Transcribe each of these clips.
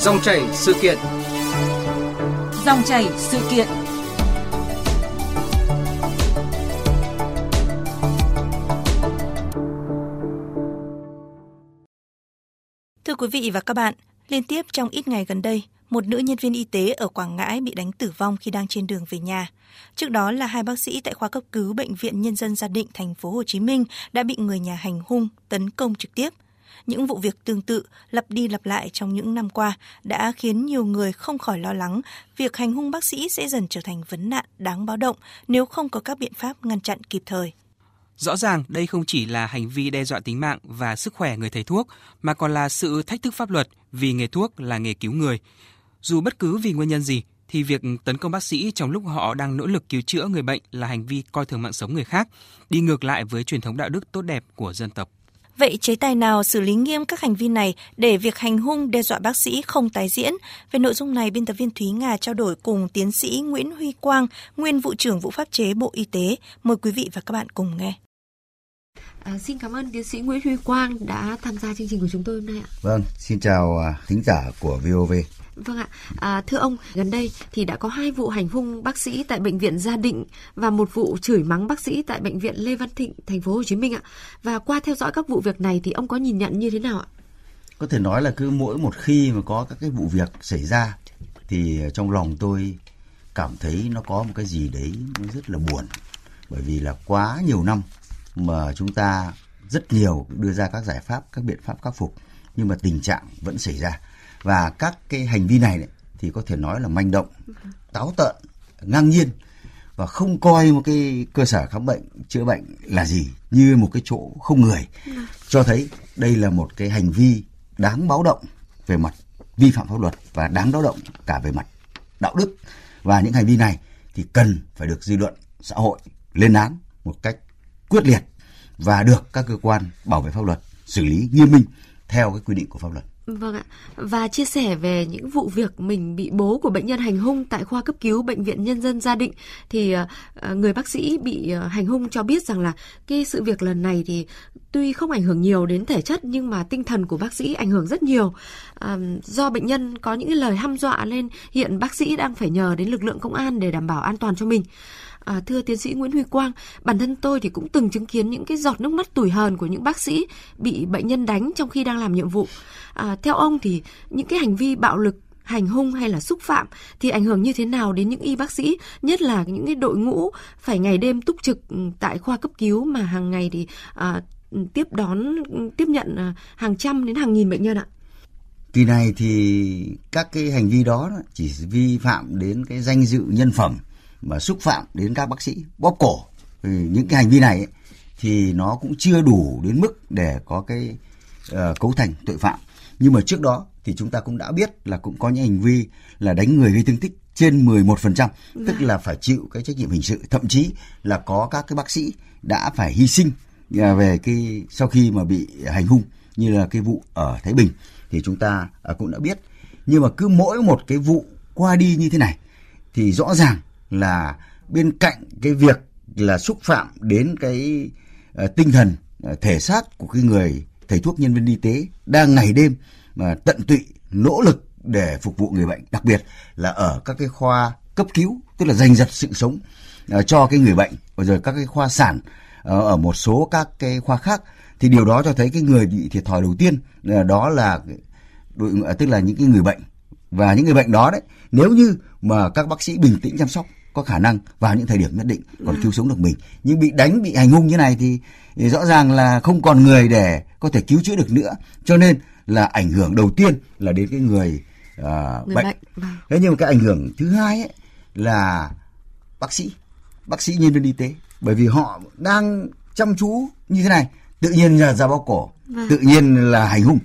Dòng chảy sự kiện. Dòng chảy sự kiện. Thưa quý vị và các bạn, liên tiếp trong ít ngày gần đây, một nữ nhân viên y tế ở Quảng Ngãi bị đánh tử vong khi đang trên đường về nhà. Trước đó là hai bác sĩ tại khoa cấp cứu bệnh viện Nhân dân Gia Định thành phố Hồ Chí Minh đã bị người nhà hành hung, tấn công trực tiếp. Những vụ việc tương tự lặp đi lặp lại trong những năm qua đã khiến nhiều người không khỏi lo lắng việc hành hung bác sĩ sẽ dần trở thành vấn nạn đáng báo động nếu không có các biện pháp ngăn chặn kịp thời. Rõ ràng đây không chỉ là hành vi đe dọa tính mạng và sức khỏe người thầy thuốc, mà còn là sự thách thức pháp luật vì nghề thuốc là nghề cứu người. Dù bất cứ vì nguyên nhân gì, thì việc tấn công bác sĩ trong lúc họ đang nỗ lực cứu chữa người bệnh là hành vi coi thường mạng sống người khác, đi ngược lại với truyền thống đạo đức tốt đẹp của dân tộc. Vậy chế tài nào xử lý nghiêm các hành vi này để việc hành hung đe dọa bác sĩ không tái diễn? Về nội dung này, biên tập viên Thúy Nga trao đổi cùng tiến sĩ Nguyễn Huy Quang, nguyên vụ trưởng vụ pháp chế Bộ Y tế. Mời quý vị và các bạn cùng nghe. À, xin cảm ơn tiến sĩ Nguyễn Huy Quang đã tham gia chương trình của chúng tôi hôm nay ạ. Vâng, xin chào à, thính giả của VOV. Vâng ạ, à, thưa ông, gần đây thì đã có hai vụ hành hung bác sĩ tại bệnh viện Gia Định và một vụ chửi mắng bác sĩ tại bệnh viện Lê Văn Thịnh, thành phố Hồ Chí Minh ạ. Và qua theo dõi các vụ việc này thì ông có nhìn nhận như thế nào ạ? Có thể nói là cứ mỗi một khi mà có các cái vụ việc xảy ra thì trong lòng tôi cảm thấy nó có một cái gì đấy nó rất là buồn bởi vì là quá nhiều năm mà chúng ta rất nhiều đưa ra các giải pháp, các biện pháp khắc phục nhưng mà tình trạng vẫn xảy ra và các cái hành vi này, này thì có thể nói là manh động, táo tợn, ngang nhiên và không coi một cái cơ sở khám bệnh chữa bệnh là gì như một cái chỗ không người cho thấy đây là một cái hành vi đáng báo động về mặt vi phạm pháp luật và đáng báo động cả về mặt đạo đức và những hành vi này thì cần phải được dư luận xã hội lên án một cách quyết liệt và được các cơ quan bảo vệ pháp luật xử lý nghiêm minh theo cái quy định của pháp luật. Vâng ạ. Và chia sẻ về những vụ việc mình bị bố của bệnh nhân hành hung tại khoa cấp cứu bệnh viện Nhân dân Gia Định thì ờ, ờ, người bác sĩ bị ờ, hành hung cho biết rằng là cái sự việc lần này thì tuy không ảnh hưởng nhiều đến thể chất nhưng mà tinh thần của bác sĩ ảnh hưởng rất nhiều. À, do bệnh nhân có những lời hăm dọa lên hiện bác sĩ đang phải nhờ đến lực lượng công an để đảm bảo an toàn cho mình. À, thưa tiến sĩ Nguyễn Huy Quang, bản thân tôi thì cũng từng chứng kiến những cái giọt nước mắt tủi hờn của những bác sĩ bị bệnh nhân đánh trong khi đang làm nhiệm vụ. À, theo ông thì những cái hành vi bạo lực hành hung hay là xúc phạm thì ảnh hưởng như thế nào đến những y bác sĩ, nhất là những cái đội ngũ phải ngày đêm túc trực ừ, tại khoa cấp cứu mà hàng ngày thì à, tiếp đón tiếp nhận à, hàng trăm đến hàng nghìn bệnh nhân ạ. Kỳ này thì các cái hành vi đó chỉ vi phạm đến cái danh dự nhân phẩm mà xúc phạm đến các bác sĩ bóp cổ thì những cái hành vi này ấy, thì nó cũng chưa đủ đến mức để có cái uh, cấu thành tội phạm nhưng mà trước đó thì chúng ta cũng đã biết là cũng có những hành vi là đánh người gây thương tích trên 11%, tức Vâng. là phải chịu cái trách nhiệm hình sự, thậm chí là có các cái bác sĩ đã phải hy sinh à, về cái sau khi mà bị hành hung như là cái vụ ở Thái Bình thì chúng ta à, cũng đã biết. Nhưng mà cứ mỗi một cái vụ qua đi như thế này thì rõ ràng là bên cạnh cái việc là xúc phạm đến cái uh, tinh thần uh, thể xác của cái người thầy thuốc nhân viên y tế đang ngày đêm mà tận tụy nỗ lực để phục vụ người bệnh đặc biệt là ở các cái khoa cấp cứu tức là giành giật sự sống uh, cho cái người bệnh và rồi các cái khoa sản uh, ở một số các cái khoa khác. Thì điều đó cho thấy cái người bị thiệt thòi đầu tiên uh, đó là đội uh, tức là những cái người bệnh. Và những người bệnh đó đấy nếu như mà các bác sĩ bình tĩnh chăm sóc có khả năng vào những thời điểm nhất định còn cứu sống được mình nhưng bị đánh bị hành hung như này thì, thì rõ ràng là không còn người để có thể cứu chữa được nữa cho nên là ảnh hưởng đầu tiên là đến cái người, à, Người bệnh. bệnh. Vâng. thế nhưng mà cái ảnh hưởng thứ hai ấy là bác sĩ bác sĩ nhân viên y tế bởi vì họ đang chăm chú như thế này tự nhiên là ra bóp cổ Vâng. tự nhiên là hành hung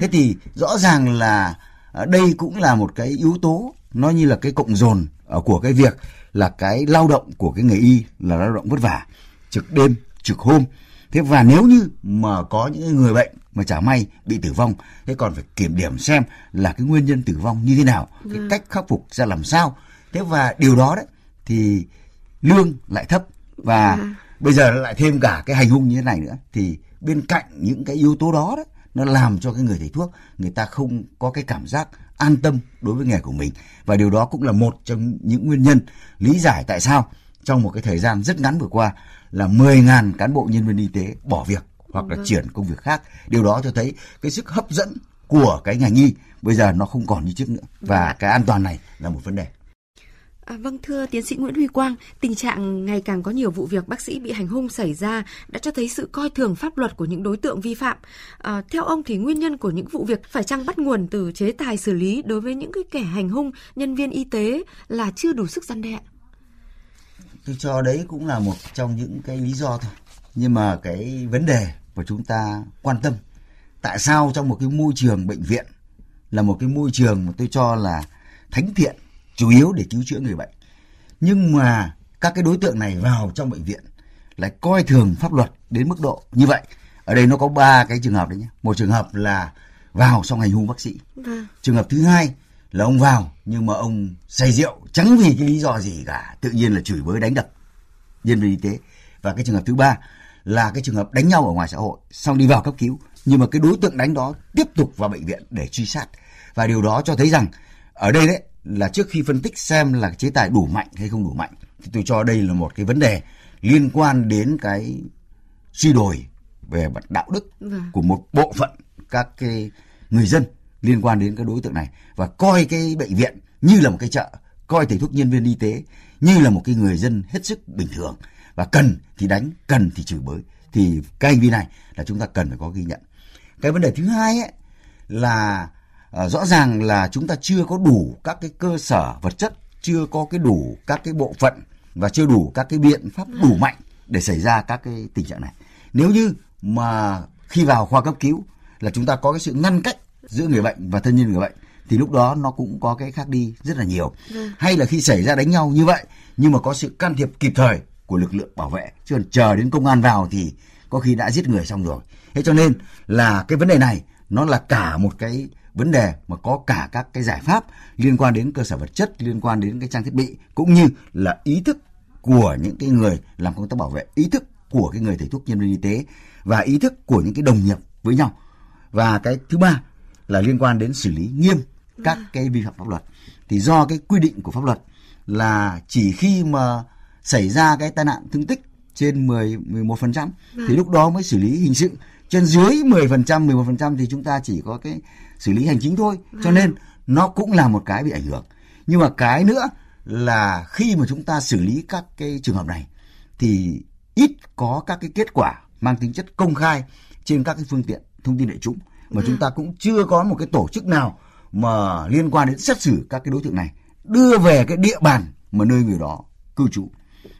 thế thì rõ ràng là à, đây cũng là một cái yếu tố nó như là cái cộng dồn ờ, của cái việc là cái lao động của cái nghề y là lao động vất vả trực đêm trực hôm. Thế và nếu như mà có những người bệnh mà chả may bị tử vong thế còn phải kiểm điểm xem là cái nguyên nhân tử vong như thế nào cái cách khắc phục ra làm sao. Thế và điều đó đấy thì lương lại thấp và bây giờ lại thêm cả cái hành hung như thế này nữa. Thì bên cạnh những cái yếu tố đó đấy nó làm cho cái người thầy thuốc người ta không có cái cảm giác an tâm đối với nghề của mình và điều đó cũng là một trong những nguyên nhân lý giải tại sao trong một cái thời gian rất ngắn vừa qua là 10.000 cán bộ nhân viên y tế bỏ việc hoặc là vâng. chuyển công việc khác. Điều đó cho thấy cái sức hấp dẫn của cái ngành y bây giờ nó không còn như trước nữa và vâng. cái an toàn này là một vấn đề. À, vâng thưa tiến sĩ Nguyễn Huy Quang, tình trạng ngày càng có nhiều vụ việc bác sĩ bị hành hung xảy ra đã cho thấy sự coi thường pháp luật của những đối tượng vi phạm. À, theo ông thì nguyên nhân của những vụ việc phải chăng bắt nguồn từ chế tài xử lý đối với những cái kẻ hành hung nhân viên y tế là chưa đủ sức gian đe? Tôi cho đấy cũng là một trong những cái lý do thôi. Nhưng mà cái vấn đề mà chúng ta quan tâm tại sao trong một cái môi trường bệnh viện là một cái môi trường mà tôi cho là thánh thiện chủ yếu để cứu chữa người bệnh. Nhưng mà các cái đối tượng này vào trong bệnh viện lại coi thường pháp luật đến mức độ như vậy. Ở đây nó có ba cái trường hợp đấy nhé. Một trường hợp là vào xong hành hung bác sĩ. Vâng. Trường hợp thứ hai là ông vào nhưng mà ông say rượu chẳng vì cái lý do gì cả, tự nhiên là chửi bới đánh đập nhân viên y tế. Và cái trường hợp thứ ba là cái trường hợp đánh nhau ở ngoài xã hội xong đi vào cấp cứu nhưng mà cái đối tượng đánh đó tiếp tục vào bệnh viện để truy sát và điều đó cho thấy rằng ở đây đấy là trước khi phân tích xem là chế tài đủ mạnh hay không đủ mạnh thì tôi cho đây là một cái vấn đề liên quan đến cái suy đồi về mặt đạo đức vâng. của một bộ phận các cái người dân liên quan đến các đối tượng này. Và coi cái bệnh viện như là một cái chợ coi thầy thuốc nhân viên y tế như là một cái người dân hết sức bình thường. Và cần thì đánh cần thì chửi bới. Thì cái hành vi này là chúng ta cần phải có ghi nhận. Cái vấn đề thứ hai ấy là uh, rõ ràng là chúng ta chưa có đủ các cái cơ sở vật chất chưa có cái đủ các cái bộ phận và chưa đủ các cái biện pháp đủ mạnh để xảy ra các cái tình trạng này. Nếu như mà khi vào khoa cấp cứu là chúng ta có cái sự ngăn cách giữa người bệnh và thân nhân người bệnh thì lúc đó nó cũng có cái khác đi rất là nhiều. Ừ. hay là khi xảy ra đánh nhau như vậy nhưng mà có sự can thiệp kịp thời của lực lượng bảo vệ chứ còn chờ đến công an vào thì có khi đã giết người xong rồi. Thế cho nên là cái vấn đề này nó là cả một cái vấn đề mà có cả các cái giải pháp liên quan đến cơ sở vật chất liên quan đến cái trang thiết bị cũng như là ý thức của những cái người làm công tác bảo vệ ý thức của cái người thầy thuốc nhân viên y tế và ý thức của những cái đồng nghiệp với nhau và cái thứ ba là liên quan đến xử lý nghiêm các cái vi phạm pháp luật thì do cái quy định của pháp luật là chỉ khi mà xảy ra cái tai nạn thương tích trên 10 11% trăm thì vâng. lúc đó mới xử lý hình sự. Trên dưới 10%, 11% thì chúng ta chỉ có cái xử lý hành chính thôi. Cho vâng. nên nó cũng là một cái bị ảnh hưởng. Nhưng mà cái nữa là khi mà chúng ta xử lý các cái trường hợp này thì ít có các cái kết quả mang tính chất công khai trên các cái phương tiện thông tin đại chúng mà chúng vâng. ta cũng chưa có một cái tổ chức nào mà liên quan đến xét xử các cái đối tượng này đưa về cái địa bàn mà nơi người đó cư trú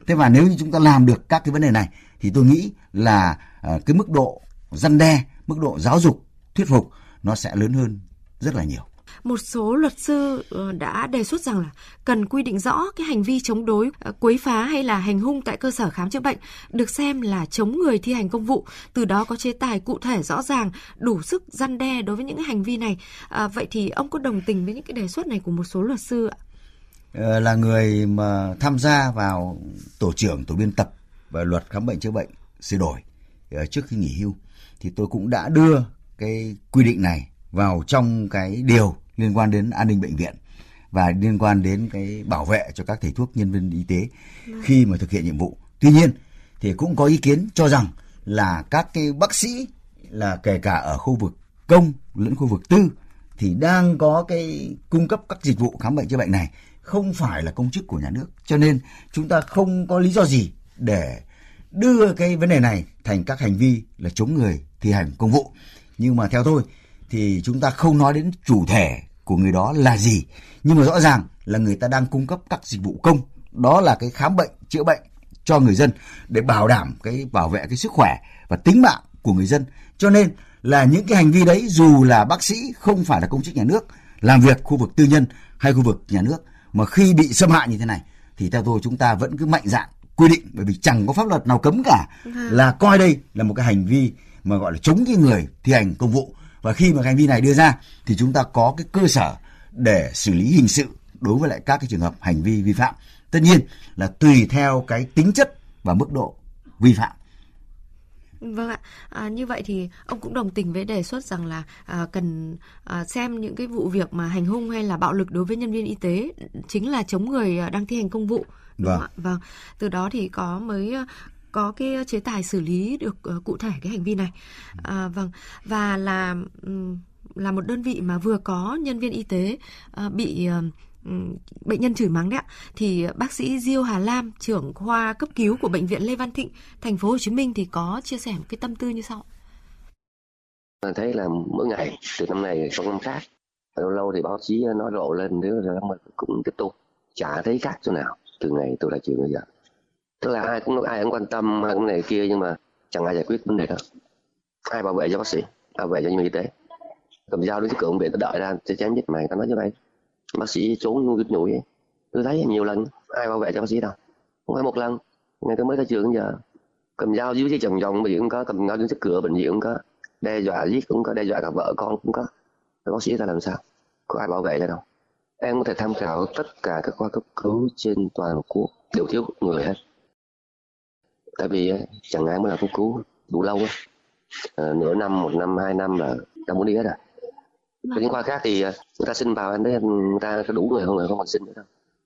thế và nếu như chúng ta làm được các cái vấn đề này thì tôi nghĩ là uh, cái mức độ răn đe mức độ giáo dục thuyết phục nó sẽ lớn hơn rất là nhiều một số luật sư ờ, đã đề xuất rằng là cần quy định rõ cái hành vi chống đối, ờ, quấy phá hay là hành hung tại cơ sở khám chữa bệnh được xem là chống người thi hành công vụ, từ đó có chế tài cụ thể rõ ràng, đủ sức răn đe đối với những hành vi này. À, vậy thì ông có đồng tình với những cái đề xuất này của một số luật sư ạ? Là người mà tham gia vào tổ trưởng tổ biên tập và luật khám bệnh chữa bệnh sửa đổi trước khi nghỉ hưu thì tôi cũng đã đưa cái quy định này vào trong cái điều liên quan đến an ninh bệnh viện và liên quan đến cái bảo vệ cho các thầy thuốc, nhân viên y tế khi mà thực hiện nhiệm vụ. Tuy nhiên thì cũng có ý kiến cho rằng là các cái bác sĩ, là kể cả ở khu vực công lẫn khu vực tư thì đang có cái cung cấp các dịch vụ khám bệnh chữa bệnh này không phải là công chức của nhà nước cho nên chúng ta không có lý do gì để đưa cái vấn đề này thành các hành vi là chống người thi hành công vụ nhưng mà theo tôi thì chúng ta không nói đến chủ thể của người đó là gì. Nhưng mà rõ ràng là người ta đang cung cấp các dịch vụ công. Đó là cái khám bệnh chữa bệnh cho người dân để bảo đảm cái bảo vệ cái sức khỏe và tính mạng của người dân. Cho nên là những cái hành vi đấy dù là bác sĩ không phải là công chức nhà nước làm việc khu vực tư nhân hay khu vực nhà nước mà khi bị xâm hại như thế này thì theo tôi chúng ta vẫn cứ mạnh dạn quy định. Bởi vì chẳng có pháp luật nào cấm cả vâng. là coi đây là một cái hành vi mà gọi là chống cái người thi hành công vụ và khi mà hành vi này đưa ra thì chúng ta có cái cơ sở để xử lý hình sự đối với lại các cái trường hợp hành vi vi phạm tất nhiên là tùy theo cái tính chất và mức độ vi phạm Vâng ạ, à, như vậy thì ông cũng đồng tình với đề xuất rằng là à, cần à, xem những cái vụ việc mà hành hung hay là bạo lực đối với nhân viên y tế chính là chống người à, đang thi hành công vụ. Vâng. Vâng. Từ đó thì có mới có cái chế tài xử lý được ờ, cụ thể cái hành vi này. À, vâng và là là một đơn vị mà vừa có nhân viên y tế ờ, bị ờ, bệnh nhân chửi mắng đấy ạ thì bác sĩ Diêu Hà Lam trưởng khoa cấp cứu của bệnh viện Lê Văn Thịnh thành phố Hồ Chí Minh thì có chia sẻ một cái tâm tư như sau. Thấy là mỗi ngày từ năm này sang năm khác lâu lâu thì báo chí nói rộ lên nếu là cũng tiếp tục chả thấy khác chỗ nào từ ngày tôi đã chịu bây giờ tức là ai cũng ai cũng quan tâm, ai cũng này kia, nhưng mà chẳng ai giải quyết vấn đề đó ai bảo vệ cho bác sĩ, bảo vệ cho nhân viên y tế. Cầm dao đứng trước cửa bệnh viện đợi ra sẽ chém giết mày, tao nói cho mày, bác sĩ trốn ngu gít nhủi. Tôi thấy nhiều lần, ai bảo vệ cho bác sĩ đâu. Không phải một lần, ngày tôi mới ra trường giờ. Cầm dao dưới chồng chồng bệnh viện cũng có, cầm dao đứng trước cửa bệnh viện cũng có, đe dọa giết cũng có, đe dọa cả vợ con cũng có. Rồi bác sĩ ta làm sao? Có ai bảo vệ cho đâu? Em có thể tham khảo tất cả các khoa cấp cứu trên toàn quốc, đều thiếu người hết tại vì chẳng ai mới là cấp cứu đủ lâu á. À, nửa năm một năm hai năm là ta muốn đi hết rồi cái những khoa khác thì ờ, người ta xin vào anh đấy người ta có đủ người không là không còn xin nữa đâu.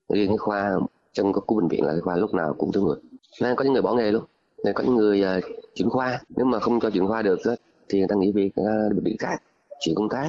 Riêng cái khoa trong các khu bệnh viện là cái khoa lúc nào cũng thiếu người. Nên có những người bỏ nghề luôn. Nên có những người uh, chuyển khoa. Nếu mà không cho chuyển khoa được thì người ta nghỉ việc uh, bệnh viện khác chuyển công tác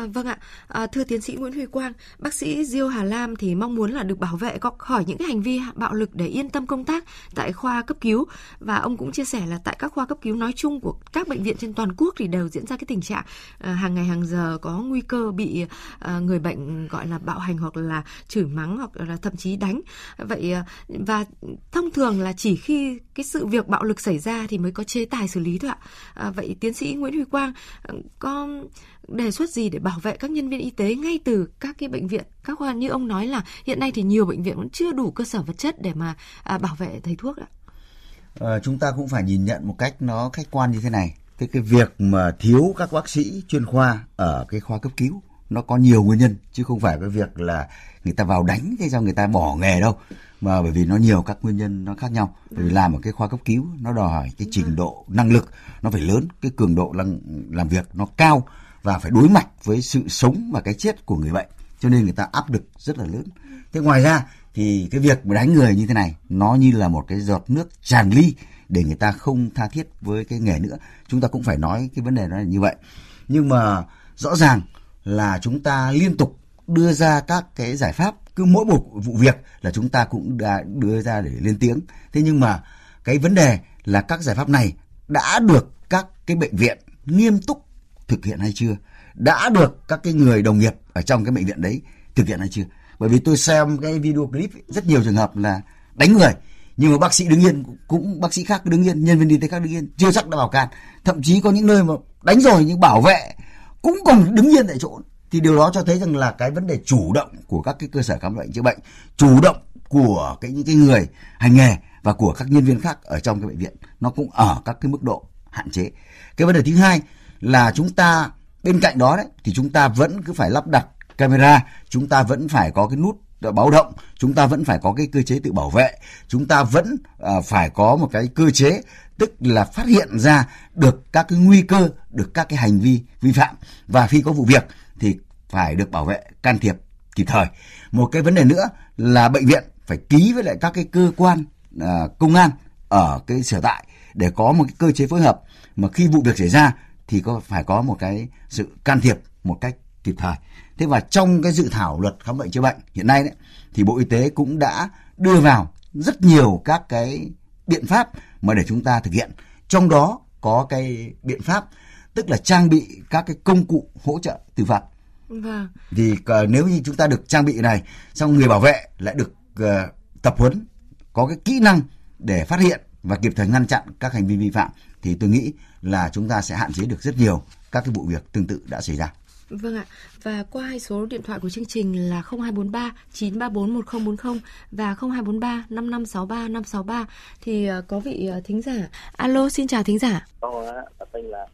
À, vâng ạ, à, thưa tiến sĩ Nguyễn Huy Quang, bác sĩ Diêu Hà Lam thì mong muốn là được bảo vệ khỏi những cái hành vi bạo lực để yên tâm công tác tại khoa cấp cứu và ông cũng chia sẻ là tại các khoa cấp cứu nói chung của các bệnh viện trên toàn quốc thì đều diễn ra cái tình trạng à, hàng ngày hàng giờ có nguy cơ bị à, người bệnh gọi là bạo hành hoặc là chửi mắng hoặc là thậm chí đánh. Vậy à, và thông thường là chỉ khi cái sự việc bạo lực xảy ra thì mới có chế tài xử lý thôi ạ. À, vậy tiến sĩ Nguyễn Huy Quang à, có đề xuất gì để bảo bảo vệ các nhân viên y tế ngay từ các cái bệnh viện các khoa như ông nói là hiện nay thì nhiều bệnh viện vẫn chưa đủ cơ sở vật chất để mà à, bảo vệ thầy thuốc ạ. À, chúng ta cũng phải nhìn nhận một cách nó khách quan như thế này. Cái cái việc mà thiếu các bác sĩ chuyên khoa ở cái khoa cấp cứu nó có nhiều nguyên nhân chứ không phải cái việc là người ta vào đánh thế sao người ta bỏ nghề đâu mà bởi vì nó nhiều các nguyên nhân nó khác nhau bởi vì làm ở cái khoa cấp cứu nó đòi hỏi cái trình độ năng lực nó phải lớn cái cường độ làm làm việc nó cao và phải đối mặt với sự sống và cái chết của người bệnh. Cho nên người ta áp lực rất là lớn. Thế ngoài ra thì cái việc mà đánh người như thế này, nó như là một cái giọt nước tràn ly để người ta không tha thiết với cái nghề nữa. Chúng ta cũng phải nói cái vấn đề đó là như vậy. Nhưng mà rõ ràng là chúng ta liên tục đưa ra các cái giải pháp, cứ mỗi một vụ việc là chúng ta cũng đã đưa ra để lên tiếng. Thế nhưng mà cái vấn đề là các giải pháp này đã được các cái bệnh viện nghiêm túc thực hiện hay chưa? Đã được các cái người đồng nghiệp ở trong cái bệnh viện đấy thực hiện hay chưa? Bởi vì tôi xem cái video clip, rất nhiều trường hợp là đánh người, nhưng mà bác sĩ đứng yên, cũng bác sĩ khác đứng yên, nhân viên y tế khác đứng yên, chưa chắc đã bảo can. Thậm chí có những nơi mà đánh rồi nhưng bảo vệ cũng còn đứng yên tại chỗ. Thì điều đó cho thấy rằng là cái vấn đề chủ động của các cái cơ sở khám bệnh chữa bệnh, chủ động của cái, những cái người hành nghề và của các nhân viên khác ở trong cái bệnh viện, nó cũng ở các cái mức độ hạn chế. Cái vấn đề thứ hai là chúng ta bên cạnh đó đấy thì chúng ta vẫn cứ phải lắp đặt camera chúng ta vẫn phải có cái nút ờ, báo động chúng ta vẫn phải có cái cơ chế tự bảo vệ chúng ta vẫn uh, phải có một cái cơ chế tức là phát hiện ra được các cái nguy cơ được các cái hành vi vi phạm. Và khi có vụ việc thì phải được bảo vệ can thiệp kịp thời. Một cái vấn đề nữa là bệnh viện phải ký với lại các cái cơ quan uh, công an ở cái sở tại để có một cái cơ chế phối hợp. Mà khi vụ việc xảy ra thì có phải có một cái sự can thiệp một cách kịp thời. Thế và trong cái dự thảo luật khám bệnh chữa bệnh hiện nay đấy thì Bộ Y tế cũng đã đưa vào rất nhiều các cái biện pháp mà để chúng ta thực hiện. Trong đó có cái biện pháp tức là trang bị các cái công cụ hỗ trợ tư pháp. Vâng. Vì uh, nếu như chúng ta được trang bị này, xong người bảo vệ lại được uh, tập huấn có cái kỹ năng để phát hiện và kịp thời ngăn chặn các hành vi vi phạm thì tôi nghĩ là chúng ta sẽ hạn chế được rất nhiều các cái vụ việc tương tự đã xảy ra. Vâng ạ. Và qua hai số điện thoại của chương trình là 0243 934 1040 và 0243 5563 563 thì ờ, có vị ờ, thính giả. Alo, xin chào thính giả. Con tên là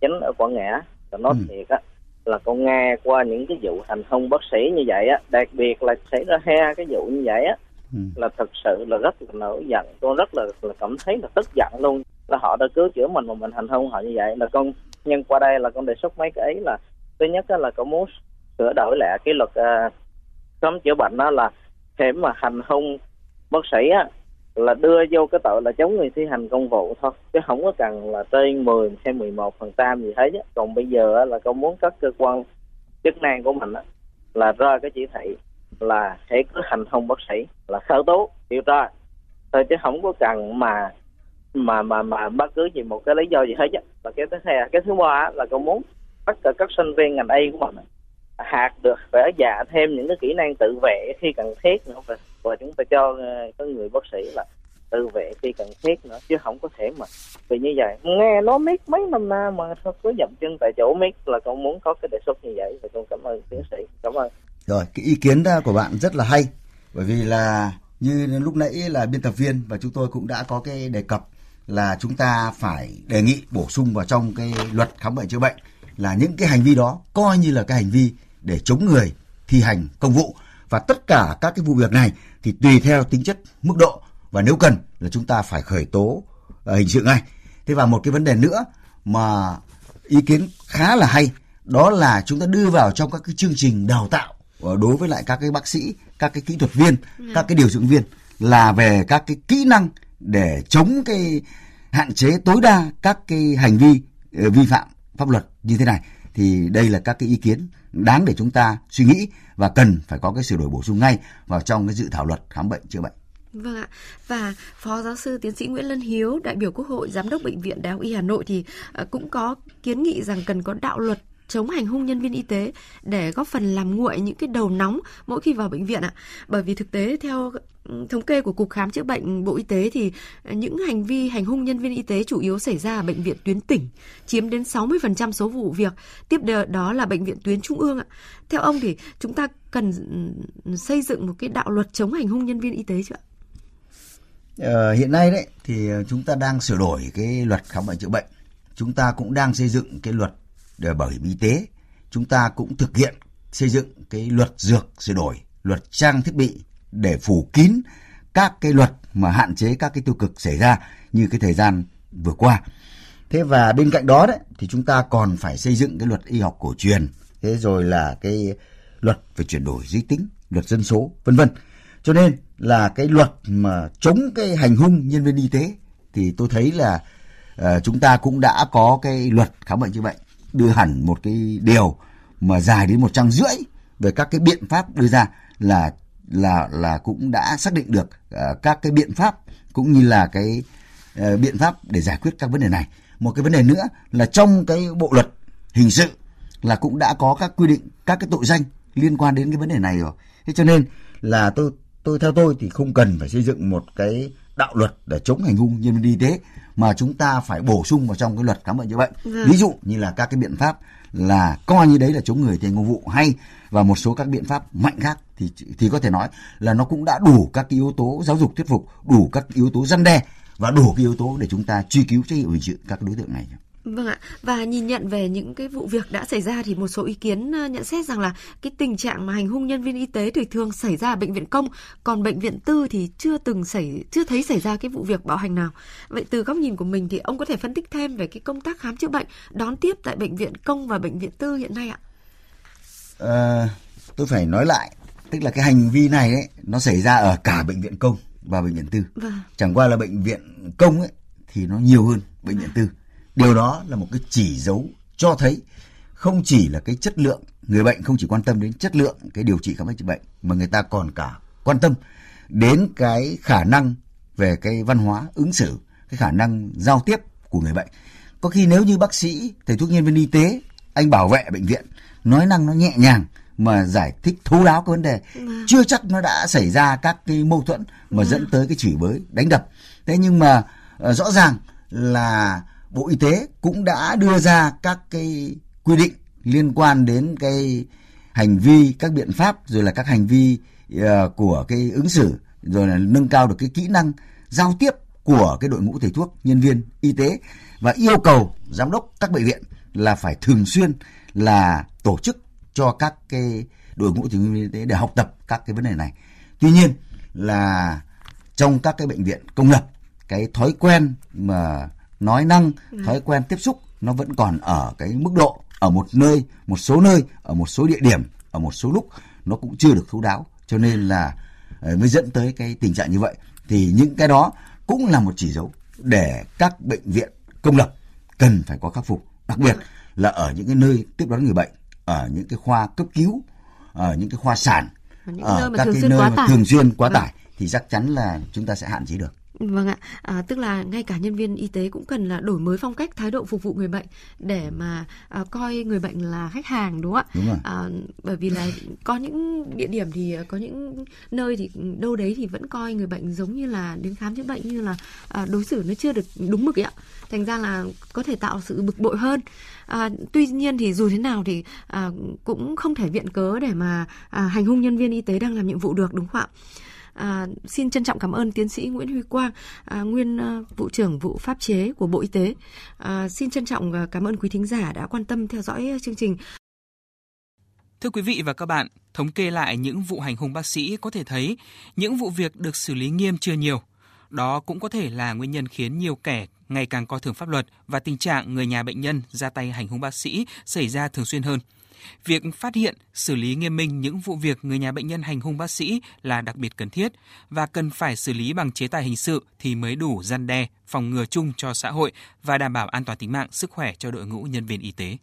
Chánh ở Quảng Ngãi. Con nói ừ. thiệt á là con nghe qua những cái vụ hành hung bác sĩ như vậy á, đặc biệt là xảy ra hai cái vụ như vậy á ừ. là thật sự là rất là nổi giận con rất là, là cảm thấy là tức giận luôn là họ đã cứu chữa mình mà mình hành hung họ như vậy. Là con nhân qua đây là con đề xuất mấy cái ấy là thứ nhất là con muốn sửa đổi lại cái luật uh, khám chữa bệnh đó là khi mà hành hung bác sĩ á là đưa vô cái tội là chống người thi hành công vụ thôi. Chứ không có cần là trên 10 hay 11 phần trăm gì hết còn bây giờ là con muốn các cơ quan chức năng của mình á, là ra cái chỉ thị là sẽ cứ hành hung bác sĩ là khởi tố điều tra. Thôi chứ không có cần mà mà mà mà bất cứ gì một cái lý do gì hết á. Và cái thứ hai cái thứ ba là con muốn tất cả các sinh viên ngành y của mình hạt được vẽ dạ thêm những cái kỹ năng tự vệ khi cần thiết nữa. Và, và chúng ta cho ờ, các người bác sĩ là tự vệ khi cần thiết nữa chứ không có thể mà vì như vậy. Nghe nó miết mấy năm nay mà thôi cứ dậm chân tại chỗ miết là con muốn có cái đề xuất như vậy. Và con cảm ơn tiến sĩ cảm ơn. Rồi cái ý kiến của bạn rất là hay bởi vì là như lúc nãy là biên tập viên và chúng tôi cũng đã có cái đề cập là chúng ta phải đề nghị bổ sung vào trong cái luật khám bệnh chữa bệnh là những cái hành vi đó coi như là cái hành vi để chống người thi hành công vụ và tất cả các cái vụ việc này thì tùy theo tính chất mức độ và nếu cần là chúng ta phải khởi tố uh, hình sự ngay. Thế và một cái vấn đề nữa mà ý kiến khá là hay đó là chúng ta đưa vào trong các cái chương trình đào tạo ờ, đối với lại các cái bác sĩ, các cái kỹ thuật viên, ừ. các cái điều dưỡng viên là về các cái kỹ năng để chống cái hạn chế tối đa các cái hành vi ờ, vi phạm pháp luật như thế này thì đây là các cái ý kiến đáng để chúng ta suy nghĩ và cần phải có cái sửa đổi bổ sung ngay vào trong cái dự thảo luật khám bệnh chữa bệnh. Vâng ạ. Và Phó Giáo sư Tiến sĩ Nguyễn Lân Hiếu, đại biểu Quốc hội, Giám đốc Bệnh viện Đại học Y Hà Nội thì ờ, cũng có kiến nghị rằng cần có đạo luật chống hành hung nhân viên y tế để góp phần làm nguội những cái đầu nóng mỗi khi vào bệnh viện ạ. Bởi vì thực tế theo thống kê của Cục Khám chữa bệnh Bộ Y tế thì à, những hành vi hành hung nhân viên y tế chủ yếu xảy ra ở bệnh viện tuyến tỉnh, chiếm đến 60% số vụ việc. Tiếp đó là bệnh viện tuyến trung ương ạ. Theo ông thì chúng ta cần xây dựng một cái đạo luật chống hành hung nhân viên y tế chưa ạ? Ờ, hiện nay đấy thì ờ, chúng ta đang sửa đổi cái luật khám bệnh chữa bệnh. Chúng ta cũng đang xây dựng cái luật bảo hiểm y tế chúng ta cũng thực hiện xây dựng cái luật dược sửa đổi luật trang thiết bị để phủ kín các cái luật mà hạn chế các cái tiêu cực xảy ra như cái thời gian vừa qua. Thế và bên cạnh đó đấy thì chúng ta còn phải xây dựng cái luật y học cổ truyền thế rồi là cái luật về chuyển đổi giới tính luật dân số vân vân. Cho nên là cái luật mà chống cái hành hung nhân viên y tế thì tôi thấy là uh, chúng ta cũng đã có cái luật khám bệnh chữa bệnh đưa hẳn một cái điều mà dài đến một trang rưỡi về các cái biện pháp đưa ra là là là cũng đã xác định được uh, các cái biện pháp cũng như là cái uh, biện pháp để giải quyết các vấn đề này. Một cái vấn đề nữa là trong cái bộ luật hình sự là cũng đã có các quy định các cái tội danh liên quan đến cái vấn đề này rồi. Thế cho nên là tôi tôi theo tôi thì không cần phải xây dựng một cái đạo luật để chống hành hung nhân viên y tế mà chúng ta phải bổ sung vào trong cái luật khám bệnh chữa bệnh. Vâng. Ví dụ như là các cái biện pháp là coi như đấy là chống người thi hành công vụ hay và một số các biện pháp mạnh khác thì thì có thể nói là nó cũng đã đủ các cái yếu tố giáo dục thuyết phục, đủ các yếu tố răn đe và đủ cái yếu tố để chúng ta truy cứu trách nhiệm hình sự các đối tượng này. Vâng ạ, và nhìn nhận về những cái vụ việc đã xảy ra thì một số ý kiến ờ, nhận xét rằng là cái tình trạng mà hành hung nhân viên y tế thì thường xảy ra ở bệnh viện công, còn bệnh viện tư thì chưa từng xảy chưa thấy xảy ra cái vụ việc bạo hành nào. Vậy từ góc nhìn của mình thì ông có thể phân tích thêm về cái công tác khám chữa bệnh đón tiếp tại bệnh viện công và bệnh viện tư hiện nay ạ? À, tôi phải nói lại, tức là cái hành vi này ấy, nó xảy ra ở cả bệnh viện công và bệnh viện tư. Vâng. Chẳng qua là bệnh viện công ấy thì nó nhiều hơn bệnh viện tư Điều đó là một cái chỉ dấu cho thấy không chỉ là cái chất lượng người bệnh không chỉ quan tâm đến chất lượng cái điều trị khám bệnh chữa bệnh mà người ta còn cả quan tâm đến cái khả năng về cái văn hóa ứng xử cái khả năng giao tiếp của người bệnh có khi nếu như bác sĩ thầy thuốc nhân viên y tế anh bảo vệ bệnh viện nói năng nó nhẹ nhàng mà giải thích thấu đáo cái vấn đề vâng. chưa chắc nó đã xảy ra các cái mâu thuẫn mà dẫn vâng. tới cái chửi bới đánh đập thế nhưng mà uh, rõ ràng là Bộ Y tế cũng đã đưa ra các cái quy định liên quan đến cái hành vi các biện pháp rồi là các hành vi uh, của cái ứng xử rồi là nâng cao được cái kỹ năng giao tiếp của cái đội ngũ thầy thuốc nhân viên y tế và yêu cầu giám đốc các bệnh viện là phải thường xuyên là tổ chức cho các cái đội ngũ thầy thuốc y tế để học tập các cái vấn đề này. Tuy nhiên là trong các cái bệnh viện công lập cái thói quen mà nói năng, ừ. thói quen tiếp xúc nó vẫn còn ở cái mức độ ở một nơi, một số nơi, ở một số địa điểm, ở một số lúc nó cũng chưa được thấu đáo. Cho nên là ờ, mới dẫn tới cái tình trạng như vậy. Thì những cái đó cũng là một chỉ dấu để các bệnh viện công lập cần phải có khắc phục. Đặc biệt là ở những cái nơi tiếp đón người bệnh ở những cái khoa cấp cứu ở những cái khoa sản ở các cái nơi mà thường xuyên quá vâng. tải thì chắc chắn là chúng ta sẽ hạn chế được Vâng ạ, à, tức là ngay cả nhân viên y tế cũng cần là đổi mới phong cách thái độ phục vụ người bệnh để mà à, coi người bệnh là khách hàng đúng không ạ? Đúng rồi. À, bởi vì là có những địa điểm thì có những nơi thì đâu đấy thì vẫn coi người bệnh giống như là đến khám chữa bệnh như là à, đối xử nó chưa được đúng mực ấy ạ. Thành ra là có thể tạo sự bực bội hơn. À, tuy nhiên thì dù thế nào thì à, cũng không thể viện cớ để mà à, hành hung nhân viên y tế đang làm nhiệm vụ được đúng không ạ? À, xin trân trọng cảm ơn tiến sĩ Nguyễn Huy Quang, à, nguyên à, vụ trưởng vụ pháp chế của Bộ Y tế. À, xin trân trọng cảm ơn quý thính giả đã quan tâm theo dõi chương trình. Thưa quý vị và các bạn, thống kê lại những vụ hành hung bác sĩ có thể thấy những vụ việc được xử lý nghiêm chưa nhiều. Đó cũng có thể là nguyên nhân khiến nhiều kẻ ngày càng coi thường pháp luật và tình trạng người nhà bệnh nhân ra tay hành hung bác sĩ xảy ra thường xuyên hơn. Việc phát hiện, xử lý nghiêm minh những vụ việc người nhà bệnh nhân hành hung bác sĩ là đặc biệt cần thiết và cần phải xử lý bằng chế tài hình sự thì mới đủ gian đe, phòng ngừa chung cho xã hội và đảm bảo an toàn tính mạng, sức khỏe cho đội ngũ nhân viên y tế.